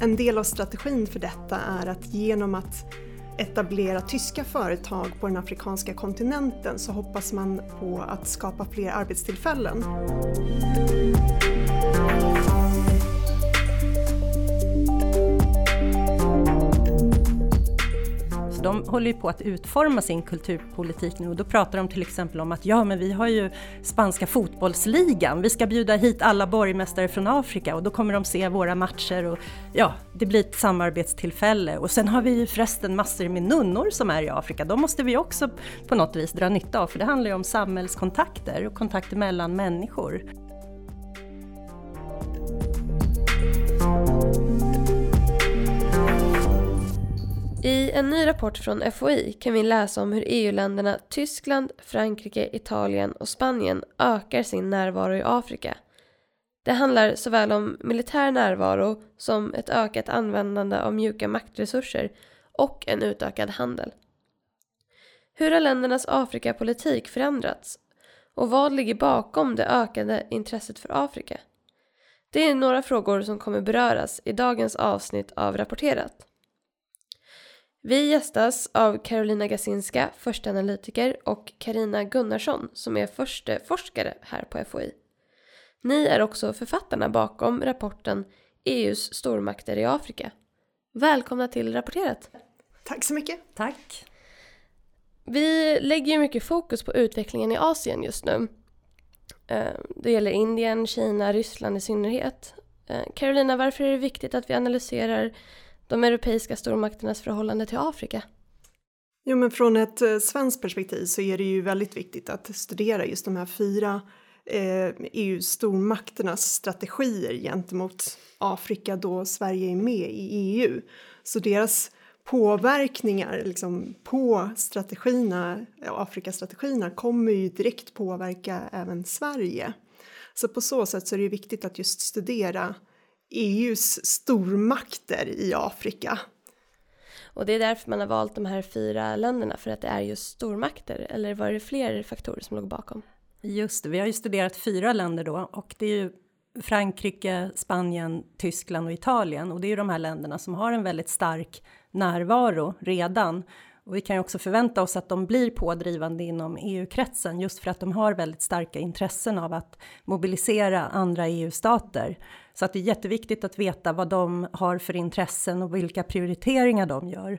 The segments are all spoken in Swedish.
En del av strategin för detta är att genom att etablera tyska företag på den afrikanska kontinenten så hoppas man på att skapa fler arbetstillfällen. De håller ju på att utforma sin kulturpolitik nu och då pratar de till exempel om att ja, men vi har ju spanska fotbollsligan. Vi ska bjuda hit alla borgmästare från Afrika och då kommer de se våra matcher och ja, det blir ett samarbetstillfälle. Och sen har vi ju förresten massor med nunnor som är i Afrika. De måste vi också på något vis dra nytta av för det handlar ju om samhällskontakter och kontakter mellan människor. I en ny rapport från FOI kan vi läsa om hur EU-länderna Tyskland, Frankrike, Italien och Spanien ökar sin närvaro i Afrika. Det handlar såväl om militär närvaro som ett ökat användande av mjuka maktresurser och en utökad handel. Hur har ländernas Afrikapolitik förändrats? Och vad ligger bakom det ökade intresset för Afrika? Det är några frågor som kommer beröras i dagens avsnitt av Rapporterat. Vi gästas av Carolina Gasinska, första analytiker och Karina Gunnarsson som är förste forskare här på FOI. Ni är också författarna bakom rapporten EUs stormakter i Afrika. Välkomna till Rapporterat! Tack så mycket! Tack! Vi lägger ju mycket fokus på utvecklingen i Asien just nu. Eh, det gäller Indien, Kina, Ryssland i synnerhet. Eh, Carolina, varför är det viktigt att vi analyserar de europeiska stormakternas förhållande till Afrika? Jo, men från ett eh, svenskt perspektiv så är det ju väldigt viktigt att studera just de här fyra eh, EU-stormakternas strategier gentemot Afrika då Sverige är med i EU. Så deras påverkningar liksom, på strategierna, Afrikastrategierna kommer ju direkt påverka även Sverige. Så på så sätt så är det viktigt att just studera EUs stormakter i Afrika. Och det är därför man har valt de här fyra länderna, för att det är just stormakter? Eller var det fler faktorer som låg bakom? Just det, vi har ju studerat fyra länder då och det är ju Frankrike, Spanien, Tyskland och Italien och det är ju de här länderna som har en väldigt stark närvaro redan. Och vi kan ju också förvänta oss att de blir pådrivande inom EU-kretsen just för att de har väldigt starka intressen av att mobilisera andra EU-stater. Så att det är jätteviktigt att veta vad de har för intressen och vilka prioriteringar de gör.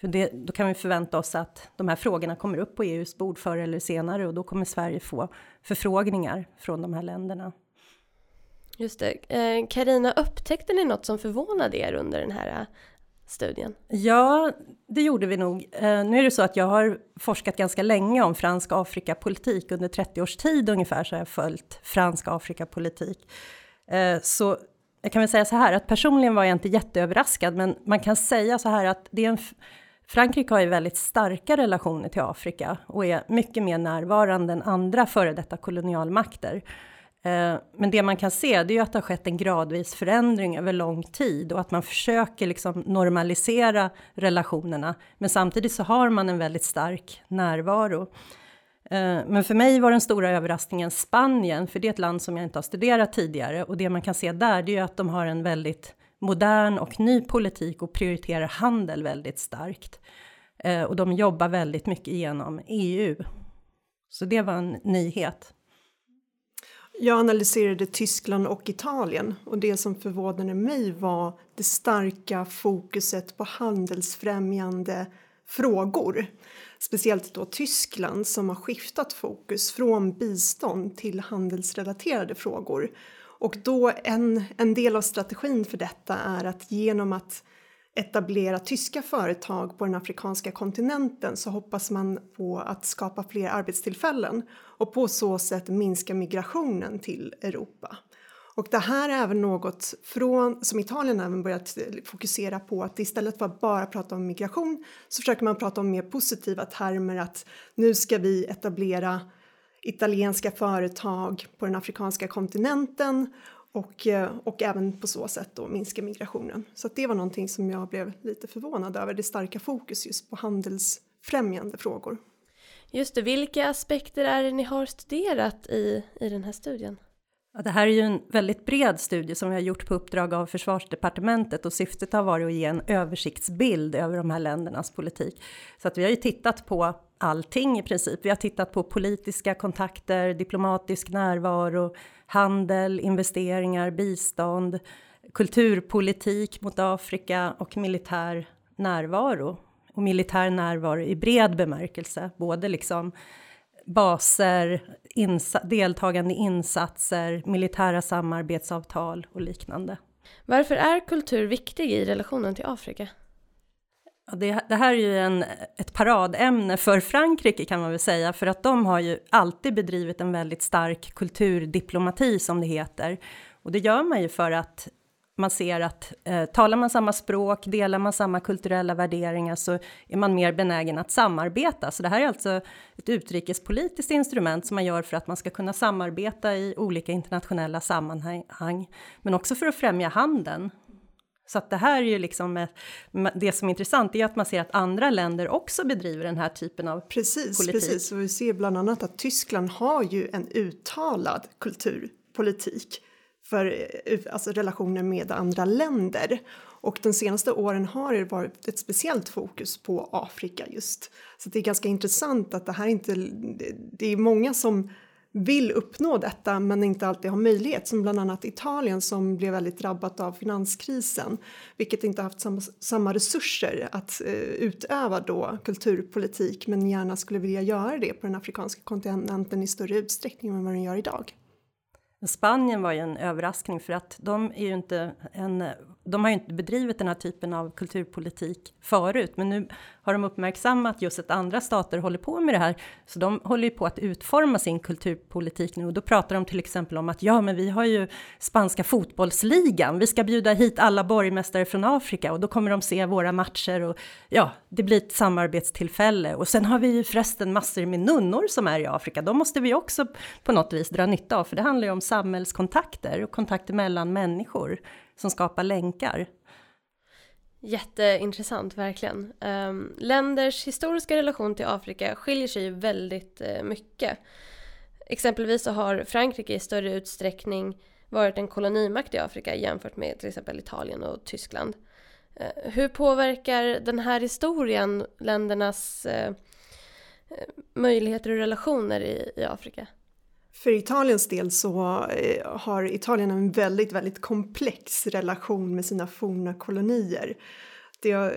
För det, då kan vi förvänta oss att de här frågorna kommer upp på EUs bord förr eller senare och då kommer Sverige få förfrågningar från de här länderna. Just det. Karina, eh, upptäckte ni något som förvånade er under den här studien? Ja, det gjorde vi nog. Eh, nu är det så att jag har forskat ganska länge om fransk Afrikapolitik. Under 30 års tid ungefär så har jag följt fransk Afrikapolitik. Eh, så jag kan väl säga så här att personligen var jag inte jätteöverraskad, men man kan säga så här att det är en Frankrike har ju väldigt starka relationer till Afrika och är mycket mer närvarande än andra före detta kolonialmakter. Eh, men det man kan se det är ju att det har skett en gradvis förändring över lång tid och att man försöker liksom normalisera relationerna. Men samtidigt så har man en väldigt stark närvaro. Eh, men för mig var den stora överraskningen Spanien, för det är ett land som jag inte har studerat tidigare. Och det man kan se där, det är ju att de har en väldigt modern och ny politik och prioriterar handel väldigt starkt. Eh, och de jobbar väldigt mycket genom EU. Så det var en nyhet. Jag analyserade Tyskland och Italien och det som förvånade mig var det starka fokuset på handelsfrämjande frågor. Speciellt då Tyskland som har skiftat fokus från bistånd till handelsrelaterade frågor. Och då en, en del av strategin för detta är att genom att etablera tyska företag på den afrikanska kontinenten så hoppas man på att skapa fler arbetstillfällen och på så sätt minska migrationen till Europa. Och det här är även något från, som Italien även börjat fokusera på att istället för att bara prata om migration så försöker man prata om mer positiva termer att nu ska vi etablera italienska företag på den afrikanska kontinenten och, eh, och även på så sätt då minska migrationen. Så det var någonting som jag blev lite förvånad över, det starka fokus just på handelsfrämjande frågor. Just det, vilka aspekter är det ni har studerat i, i den här studien? Ja, det här är ju en väldigt bred studie som vi har gjort på uppdrag av försvarsdepartementet och syftet har varit att ge en översiktsbild över de här ländernas politik. Så att vi har ju tittat på allting i princip. Vi har tittat på politiska kontakter, diplomatisk närvaro, handel, investeringar, bistånd, kulturpolitik mot Afrika och militär närvaro. Och militär närvaro i bred bemärkelse, både liksom baser, deltagande insatser, militära samarbetsavtal och liknande. Varför är kultur viktig i relationen till Afrika? Det, det, här är ju en, ett paradämne för Frankrike kan man väl säga, för att de har ju alltid bedrivit en väldigt stark kulturdiplomati som det heter. Och det gör man ju för att man ser att eh, talar man samma språk, delar man samma kulturella värderingar så är man mer benägen att samarbeta. Så det här är alltså ett utrikespolitiskt instrument som man gör för att man ska kunna samarbeta i olika internationella sammanhang, men också för att främja handeln. Så att det här är ju liksom det som är intressant är att man ser att andra länder också bedriver den här typen av precis, politik. Precis, och vi ser bland annat att Tyskland har ju en uttalad kulturpolitik för eh, alltså relationer med andra länder. Och de senaste åren har det varit ett speciellt fokus på Afrika just. Så det är ganska intressant att det här inte... Det är många som vill uppnå detta men inte alltid har möjlighet som bland annat Italien som blev väldigt drabbat av finanskrisen vilket inte haft samma, samma resurser att eh, utöva då kulturpolitik men gärna skulle vilja göra det på den afrikanska kontinenten i större utsträckning än vad den gör idag. Spanien var ju en överraskning för att de är ju inte en de har ju inte bedrivit den här typen av kulturpolitik förut, men nu har de uppmärksammat just att andra stater håller på med det här. Så de håller ju på att utforma sin kulturpolitik nu och då pratar de till exempel om att ja, men vi har ju spanska fotbollsligan. Vi ska bjuda hit alla borgmästare från Afrika och då kommer de se våra matcher och ja, det blir ett samarbetstillfälle. Och sen har vi ju förresten massor med nunnor som är i Afrika. De måste vi också på något vis dra nytta av, för det handlar ju om samhällskontakter och kontakter mellan människor som skapar länkar. Jätteintressant, verkligen. Um, länders historiska relation till Afrika skiljer sig ju väldigt uh, mycket. Exempelvis så har Frankrike i större utsträckning varit en kolonimakt i Afrika jämfört med till exempel Italien och Tyskland. Eh, hur påverkar den här historien ländernas eh, möjligheter och relationer i, i Afrika? För Italiens del så eh, har Italien en väldigt, väldigt komplex relation med sina forna kolonier. Det eh,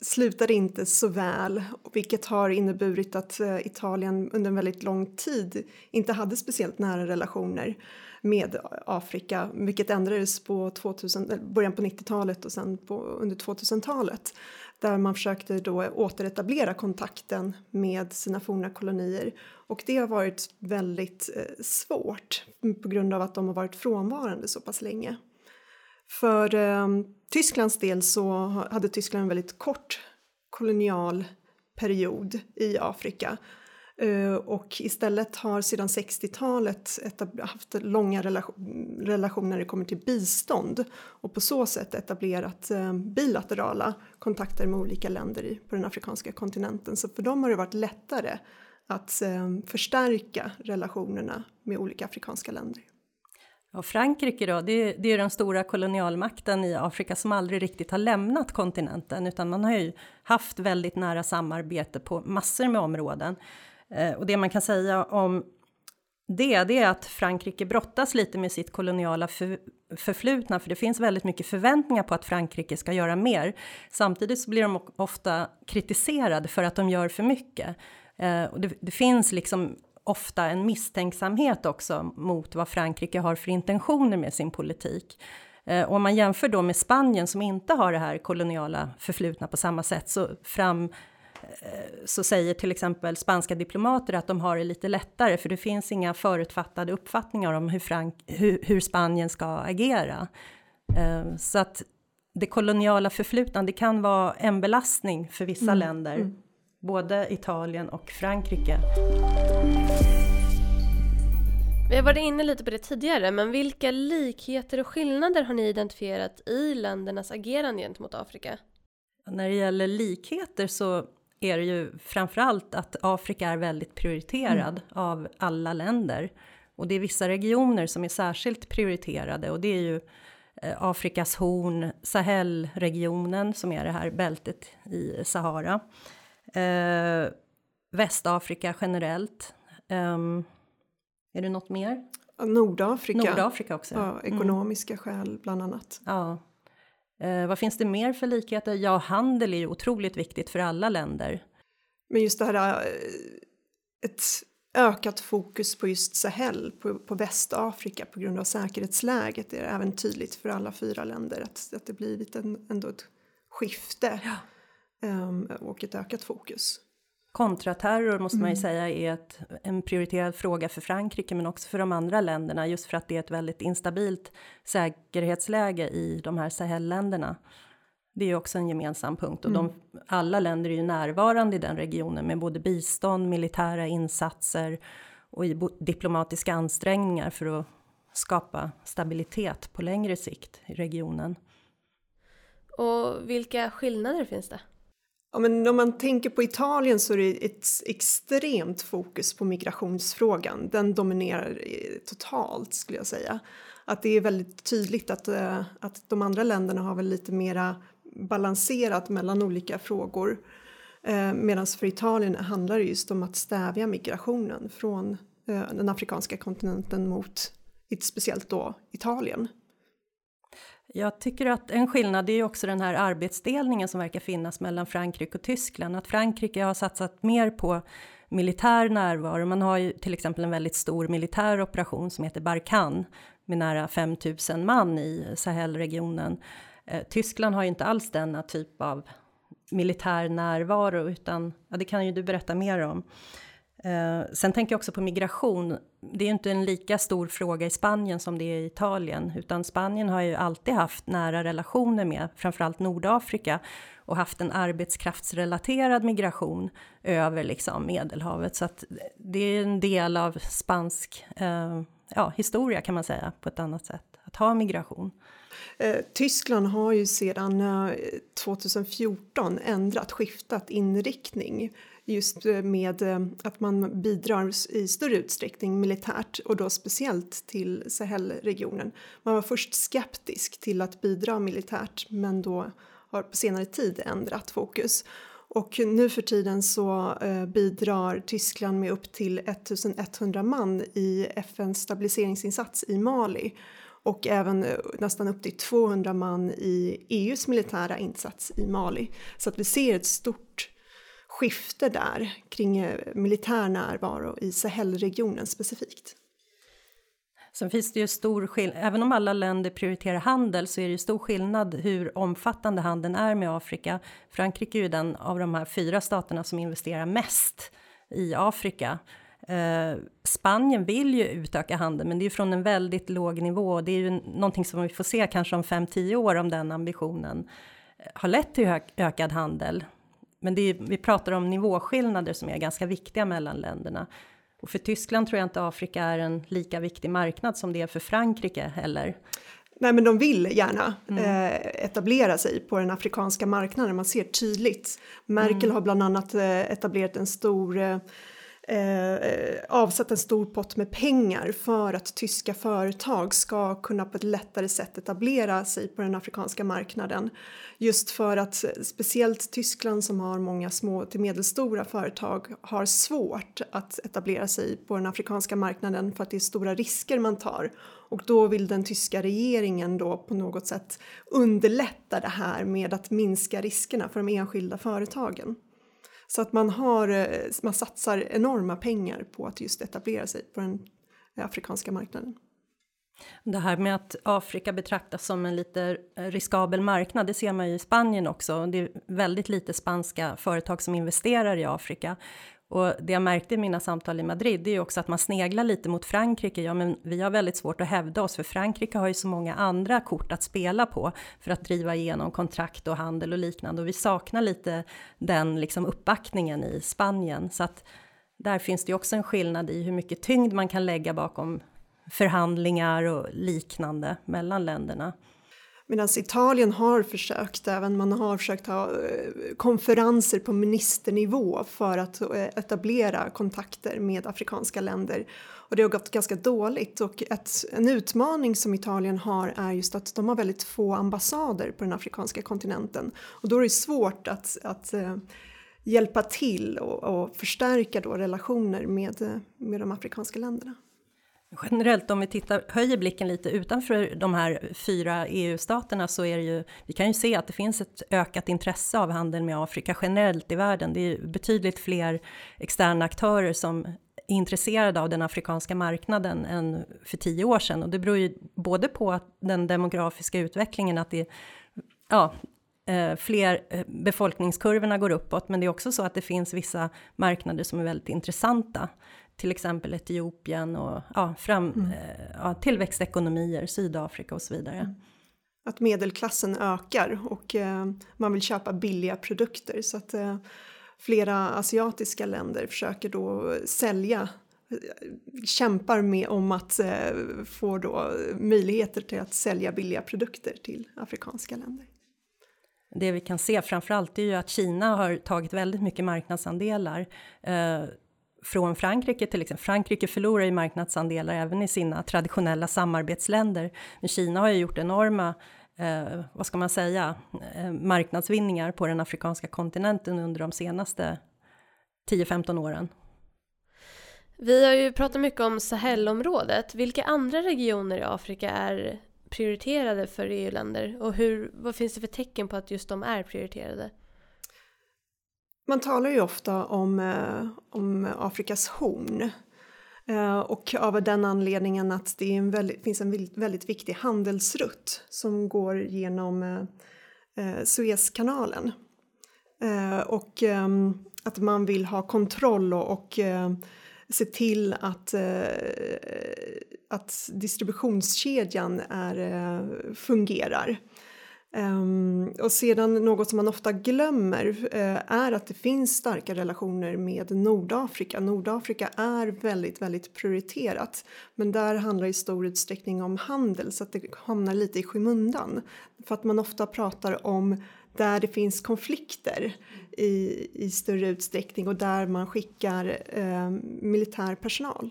slutade inte så väl, vilket har inneburit att eh, Italien under en väldigt lång tid inte hade speciellt nära relationer med Afrika, vilket ändrades på 2000, början på 90-talet och sen på, under 2000-talet där man försökte då återetablera kontakten med sina forna kolonier och det har varit väldigt eh, svårt på grund av att de har varit frånvarande så pass länge. För eh, Tysklands del så hade Tyskland en väldigt kort kolonial period i Afrika Eh, och istället har sedan 60-talet haft långa relationer när det kommer till bistånd och på så sätt etablerat eh, bilaterala kontakter med olika länder på den afrikanska kontinenten. Så för dem har det varit lättare att eh, förstärka relationerna med olika afrikanska länder. Och Frankrike då, det, det är den stora kolonialmakten i Afrika som aldrig riktigt har lämnat kontinenten utan man har ju haft väldigt nära samarbete på massor med områden. Eh, och det man kan säga om det, det är att Frankrike brottas lite med sitt koloniala för, förflutna, för det finns väldigt mycket förväntningar på att Frankrike ska göra mer. Samtidigt så blir de ofta kritiserade för att de gör för mycket. Eh, och det, det finns liksom ofta en misstänksamhet också mot vad Frankrike har för intentioner med sin politik. Eh, och om man jämför då med Spanien som inte har det här koloniala förflutna på samma sätt så fram så säger till exempel spanska diplomater att de har det lite lättare för det finns inga förutfattade uppfattningar om hur, Frank hur, hur Spanien ska agera. Eh, så att det koloniala förflutna, det kan vara en belastning för vissa mm. länder, mm. både Italien och Frankrike. Vi har varit inne lite på det tidigare, men vilka likheter och skillnader har ni identifierat i ländernas agerande gentemot Afrika? När det gäller likheter så är det ju framförallt att Afrika är väldigt prioriterad mm. av alla länder. Och det är vissa regioner som är särskilt prioriterade och det är ju eh, Afrikas horn, Sahelregionen som är det här bältet i Sahara. Eh, Västafrika generellt. Um, är det något mer? Nordafrika. Nordafrika också. Ja, mm. ekonomiska mm. skäl bland annat. Ja. Eh, vad finns det mer för likheter? Ja, handel är ju otroligt viktigt för alla länder. Men just det här, eh, ett ökat fokus på just Sahel, på, på Västafrika på grund av säkerhetsläget är även tydligt för alla fyra länder att, att det blivit en, ändå ett skifte ja. um, och ett ökat fokus. Kontraterror måste man ju mm. säga är ett, en prioriterad fråga för Frankrike men också för de andra länderna just för att det är ett väldigt instabilt säkerhetsläge i de här Sahelländerna. Det är ju också en gemensam punkt och mm. de, alla länder är ju närvarande i den regionen med både bistånd, militära insatser och i diplomatiska ansträngningar för att skapa stabilitet på längre sikt i regionen. Och vilka skillnader finns det? Ja, men om man tänker på Italien så är det ett extremt fokus på migrationsfrågan. Den dominerar eh, totalt skulle jag säga. Att det är väldigt tydligt att, eh, att de andra länderna har väl lite mera balanserat mellan olika frågor. Eh, Medan för Italien handlar det just om att stävja migrationen från den afrikanska kontinenten mot speciellt då Italien. Jag tycker att en skillnad är ju också den här arbetsdelningen som verkar finnas mellan Frankrike och Tyskland. Att Frankrike har satsat mer på militär närvaro. Man har ju till exempel en väldigt stor militär operation som heter Barkan med nära 5000 man i Sahelregionen. Eh, Tyskland har ju inte alls denna typ av militär närvaro utan ja, det kan ju du berätta mer om. Eh, sen tänker jag också på migration. Det är ju inte en lika stor fråga i Spanien som det är i Italien, utan Spanien har ju alltid haft nära relationer med framförallt Nordafrika och haft en arbetskraftsrelaterad migration över liksom Medelhavet. Så att det är en del av spansk eh, ja, historia kan man säga på ett annat sätt, att ha migration. Eh, Tyskland har ju sedan eh, 2014 ändrat, skiftat inriktning just eh, med eh, att man bidrar i större utsträckning militärt och då speciellt till Sahelregionen. Man var först skeptisk till att bidra militärt men då har på senare tid ändrat fokus. Och nu för tiden så eh, bidrar Tyskland med upp till 1100 man i FNs stabiliseringsinsats i Mali och även nästan upp till 200 man i EUs militära insats i Mali. Så att vi ser ett stort skifte där kring eh, militär närvaro i Sahelregionen specifikt. Sen finns det ju stor skillnad, även om alla länder prioriterar handel så är det ju stor skillnad hur omfattande handeln är med Afrika. Frankrike är ju den av de här fyra staterna som investerar mest i Afrika. Eh, Spanien vill ju utöka handeln, men det är ju från en väldigt låg nivå. Det är ju någonting som vi får se kanske om 5-10 år om den ambitionen har lett till ökad handel men är, vi pratar om nivåskillnader som är ganska viktiga mellan länderna. Och för Tyskland tror jag inte Afrika är en lika viktig marknad som det är för Frankrike heller. Nej, men de vill gärna mm. eh, etablera sig på den afrikanska marknaden. Man ser tydligt. Merkel mm. har bland annat eh, etablerat en stor eh, eh, avsatt en stor pott med pengar för att tyska företag ska kunna på ett lättare sätt etablera sig på den afrikanska marknaden. Just för att speciellt Tyskland som har många små till medelstora företag har svårt att etablera sig på den afrikanska marknaden för att det är stora risker man tar. Och då vill den tyska regeringen då på något sätt underlätta det här med att minska riskerna för de enskilda företagen. Så att man, har, eh, man satsar enorma pengar på att just etablera sig på den eh, afrikanska marknaden. Det här med att Afrika betraktas som en lite eh, riskabel marknad, det ser man ju i Spanien också. Det är väldigt lite spanska företag som investerar i Afrika. Och det jag märkte i mina samtal i Madrid, det är ju också att man sneglar lite mot Frankrike. Ja, men vi har väldigt svårt att hävda oss, för Frankrike har ju så många andra kort att spela på för att driva igenom kontrakt och handel och liknande. Och vi saknar lite den liksom uppbackningen i Spanien. Så att där finns det ju också en skillnad i hur mycket tyngd man kan lägga bakom förhandlingar och liknande mellan länderna. Medan Italien har försökt, även man har försökt ha eh, konferenser på ministernivå för att eh, etablera kontakter med afrikanska länder. Och det har gått ganska dåligt och ett, en utmaning som Italien har är just att de har väldigt få ambassader på den afrikanska kontinenten. Och då är det svårt att, att eh, hjälpa till och, och förstärka då relationer med, med de afrikanska länderna. Generellt om vi tittar, höjer blicken lite utanför de här fyra EU-staterna så är det ju, vi kan ju se att det finns ett ökat intresse av handel med Afrika generellt i världen. Det är ju betydligt fler externa aktörer som är intresserade av den afrikanska marknaden än för tio år sedan och det beror ju både på att den demografiska utvecklingen, att det ja, eh, fler eh, befolkningskurvorna går uppåt, men det är också så att det finns vissa marknader som är väldigt intressanta till exempel Etiopien och ja, fram, mm. eh, ja, tillväxtekonomier, Sydafrika och så vidare. Mm. Att medelklassen ökar och eh, man vill köpa billiga produkter så att eh, flera asiatiska länder försöker då sälja eh, kämpar med om att eh, få då möjligheter till att sälja billiga produkter till afrikanska länder. Det vi kan se framförallt är ju att Kina har tagit väldigt mycket marknadsandelar eh, från Frankrike till exempel. Frankrike förlorar ju marknadsandelar även i sina traditionella samarbetsländer. Men Kina har ju gjort enorma eh, vad ska man säga, eh, marknadsvinningar på den afrikanska kontinenten under de senaste 10-15 åren. Vi har ju pratat mycket om Sahelområdet. Vilka andra regioner i Afrika är prioriterade för EU-länder och hur, vad finns det för tecken på att just de är prioriterade? Man talar ju ofta om, eh, om Afrikas horn eh, och av den anledningen att det en väldigt, finns en väldigt viktig handelsrutt som går genom eh, eh Suezkanalen. Eh, och eh, att man vill ha kontroll och, och se till att, att distributionskedjan är, fungerar. Um, och sedan något som man ofta glömmer uh, är att det finns starka relationer med Nordafrika. Nordafrika är väldigt, väldigt prioriterat. Men där handlar det i stor utsträckning om handel så att det hamnar lite i skymundan. För att man ofta pratar om där det finns konflikter i, i större utsträckning och där man skickar uh, militär personal.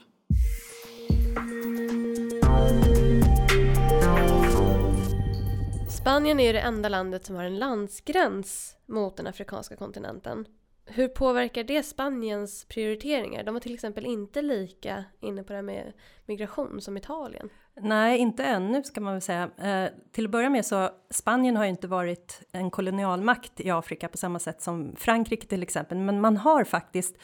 Spanien är ju det enda landet som har en landsgräns mot den afrikanska kontinenten. Hur påverkar det Spaniens prioriteringar? De var till exempel inte lika inne på det här med migration som Italien. Nej, inte ännu ska man väl säga. Eh, till att börja med så Spanien har ju inte varit en kolonialmakt i Afrika på samma sätt som Frankrike till exempel, men man har faktiskt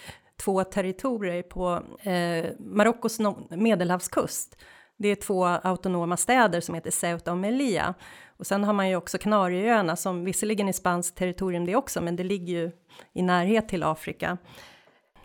två territorier på eh, Marockos medelhavskust. Det är två autonoma städer som heter Ceuta och Melilla och sen har man ju också Kanarieöarna som visserligen är spanskt territorium det också, men det ligger ju i närhet till Afrika.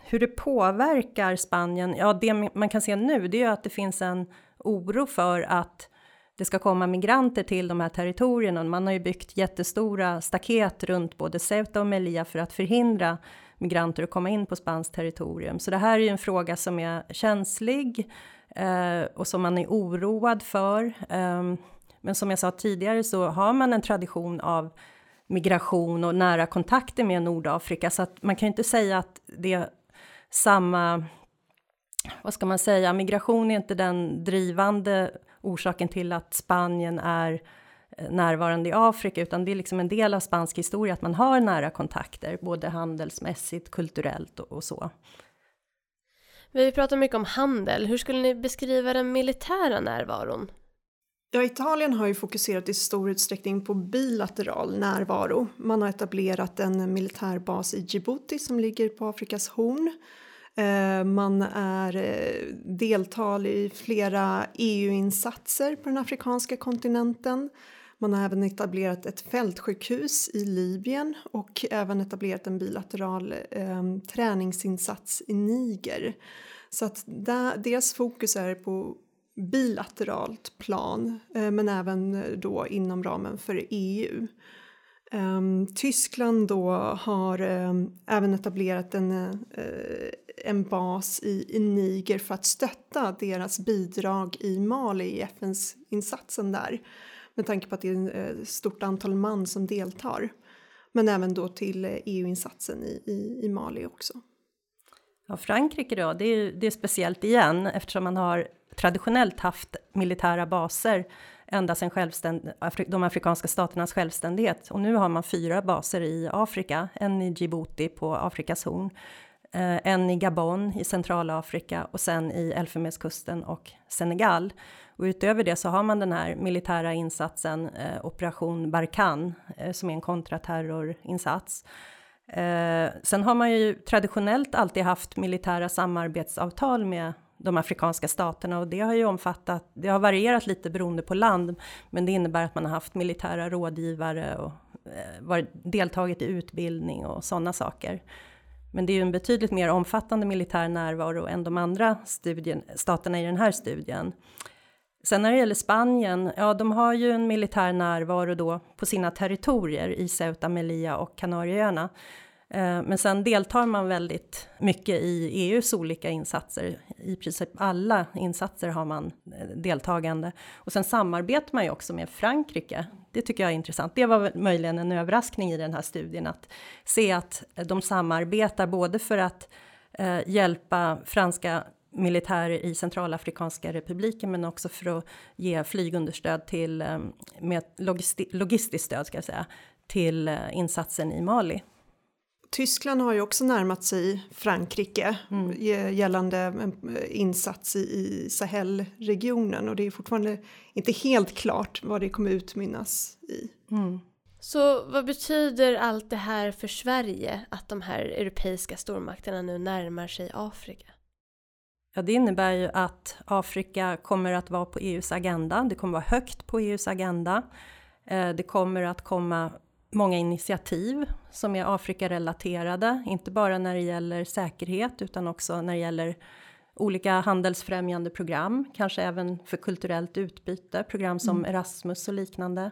Hur det påverkar Spanien? Ja, det man kan se nu, det är ju att det finns en oro för att det ska komma migranter till de här territorierna. Man har ju byggt jättestora staket runt både Ceuta och Melilla för att förhindra migranter att komma in på spanskt territorium. Så det här är ju en fråga som är känslig Eh, och som man är oroad för. Ehm, men som jag sa tidigare så har man en tradition av migration och nära kontakter med Nordafrika så att man kan ju inte säga att det är samma vad ska man säga, migration är inte den drivande orsaken till att Spanien är eh, närvarande i Afrika, utan det är liksom en del av spansk historia att man har nära kontakter, både handelsmässigt, kulturellt och, och så. Vi pratar mycket om handel. Hur skulle ni beskriva den militära närvaron Ja, Italien har ju fokuserat i stor utsträckning på bilateral närvaro. Man har etablerat en militärbas i Djibouti som ligger på Afrikas horn. Eh, man är, eh, deltar i flera EU-insatser på den afrikanska kontinenten. Man har även etablerat ett fältsjukhus i Libyen och även etablerat en bilateral eh, träningsinsats i Niger. Så att där, deras fokus är på bilateralt plan eh, men även eh, då inom ramen för EU. Ehm, Tyskland då har ehm, även etablerat en, eh, en bas i, i Niger för att stötta deras bidrag i Mali i FNs insatsen där med tanke på att det är ett eh, stort antal man som deltar. Men även då till eh, e EU-insatsen i, i, i Mali också. Ja, Frankrike då, det är, det är speciellt igen eftersom man har traditionellt haft militära baser ända sedan självständ, de afrikanska staternas självständighet. Och nu har man fyra baser i Afrika, en i Djibouti på Afrikas horn, eh, en i Gabon i Centralafrika och sen i Elfenbenskusten och Senegal. Och utöver det så har man den här militära insatsen eh, Operation barkan eh, som är en kontraterrorinsats. Eh, sen har man ju traditionellt alltid haft militära samarbetsavtal med de afrikanska staterna och det har ju omfattat, det har varierat lite beroende på land, men det innebär att man har haft militära rådgivare och eh, var, deltagit i utbildning och sådana saker. Men det är ju en betydligt mer omfattande militär närvaro än de andra studien, staterna i den här studien. Sen när det gäller Spanien, ja de har ju en militär närvaro då på sina territorier i Ceuta, Melilla och Kanarieöarna. Eh, men sen deltar man väldigt mycket i EUs olika insatser. I princip alla insatser har man eh, deltagande. Och sen samarbetar man ju också med Frankrike. Det tycker jag är intressant. Det var möjligen en överraskning i den här studien att se att de samarbetar både för att eh, hjälpa franska militärer i Centralafrikanska republiken, men också för att ge flygunderstöd till med logisti logistiskt stöd ska jag säga till insatsen i Mali. Tyskland har ju också närmat sig Frankrike mm. gällande insats i Sahelregionen och det är fortfarande inte helt klart vad det kommer utmynnas i. Mm. Så vad betyder allt det här för Sverige, att de här europeiska stormakterna nu närmar sig Afrika? Ja, det innebär ju att Afrika kommer att vara på EUs agenda. Det kommer att vara högt på EUs agenda. Eh, det kommer att komma många initiativ som är Afrikarelaterade, inte bara när det gäller säkerhet utan också när det gäller olika handelsfrämjande program, kanske även för kulturellt utbyte, program som mm. Erasmus och liknande.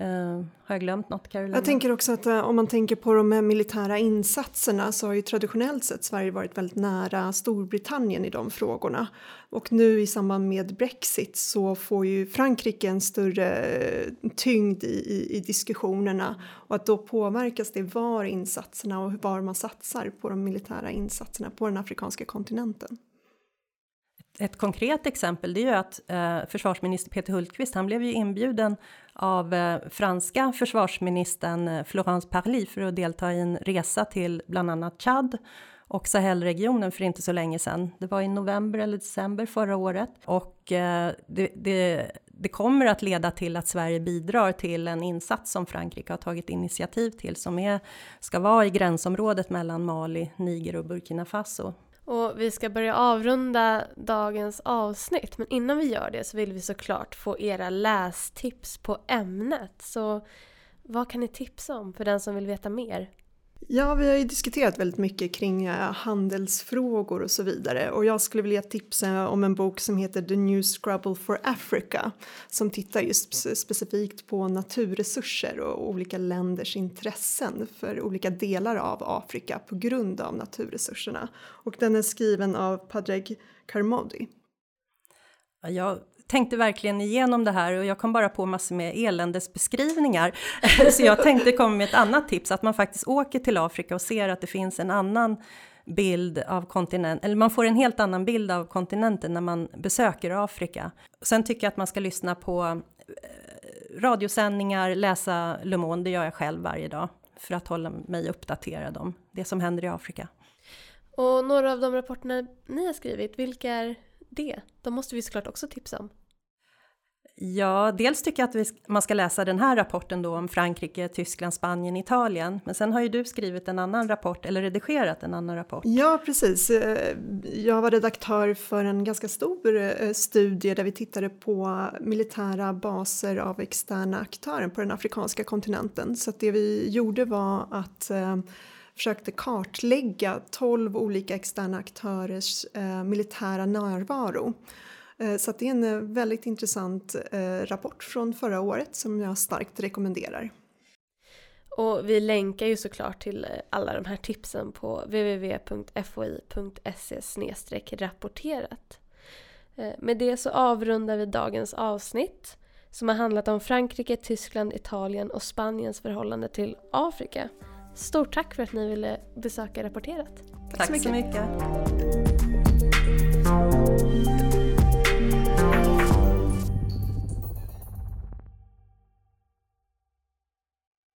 Uh, har jag glömt något Carolina? Jag tänker också att uh, om man tänker på de militära insatserna så har ju traditionellt sett Sverige varit väldigt nära Storbritannien i de frågorna. Och nu i samband med Brexit så får ju Frankrike en större eh, tyngd i, i, i diskussionerna och att då påverkas det var insatserna och var man satsar på de militära insatserna på den afrikanska kontinenten. Ett konkret exempel det är ju att eh, försvarsminister Peter Hultqvist, han blev ju inbjuden av eh, franska försvarsministern eh, Florence Parly för att delta i en resa till bland annat Chad och Sahelregionen för inte så länge sedan. Det var i november eller december förra året och eh, det, det, det kommer att leda till att Sverige bidrar till en insats som Frankrike har tagit initiativ till som är, ska vara i gränsområdet mellan Mali, Niger och Burkina Faso. Och vi ska börja avrunda dagens avsnitt men innan vi gör det så vill vi såklart få era lästips på ämnet. Så vad kan ni tipsa om för den som vill veta mer? Ja, vi har ju diskuterat väldigt mycket kring eh, handelsfrågor och så vidare och jag skulle vilja tipsa om en bok som heter The New Scrabble for Africa som tittar just specifikt på naturresurser och olika länders intressen för olika delar av Afrika på grund av naturresurserna. Och den är skriven av Padraig Karmody. Jag tänkte verkligen igenom det här och jag kom bara på massor med eländesbeskrivningar. Så jag tänkte komma med ett annat tips, att man faktiskt åker till Afrika och ser att det finns en annan bild av kontinenten, eller man får en helt annan bild av kontinenten när man besöker Afrika. Sen tycker jag att man ska lyssna på eh, radiosändningar, läsa Le Monde, det gör jag själv varje dag för att hålla mig uppdaterad om det som händer i Afrika. Och några av de rapporterna ni har skrivit, vilka är det? De måste vi såklart också tipsa om. Ja, dels tycker jag att vi, man ska läsa den här rapporten då om Frankrike, Tyskland, Spanien, Italien. Men sen har ju du skrivit en annan rapport, eller redigerat en annan rapport. Ja, precis. Eh, jag var redaktör för en ganska stor eh, studie där vi tittade på militära baser av externa aktörer på den afrikanska kontinenten. Så det vi gjorde var att eh, försökte kartlägga 12 olika externa aktörers militära närvaro. Eh, så det är en eh, väldigt intressant eh, rapport från förra året som jag starkt rekommenderar. Och vi länkar ju såklart till alla de här tipsen på www.foi.se rapporterat. Med det så avrundar vi dagens avsnitt. som har handlat om Frankrike, Tyskland, Italien och Spaniens förhållande till Afrika. Stort tack för att ni ville besöka Rapporterat. Tack, tack så mycket. Så mycket.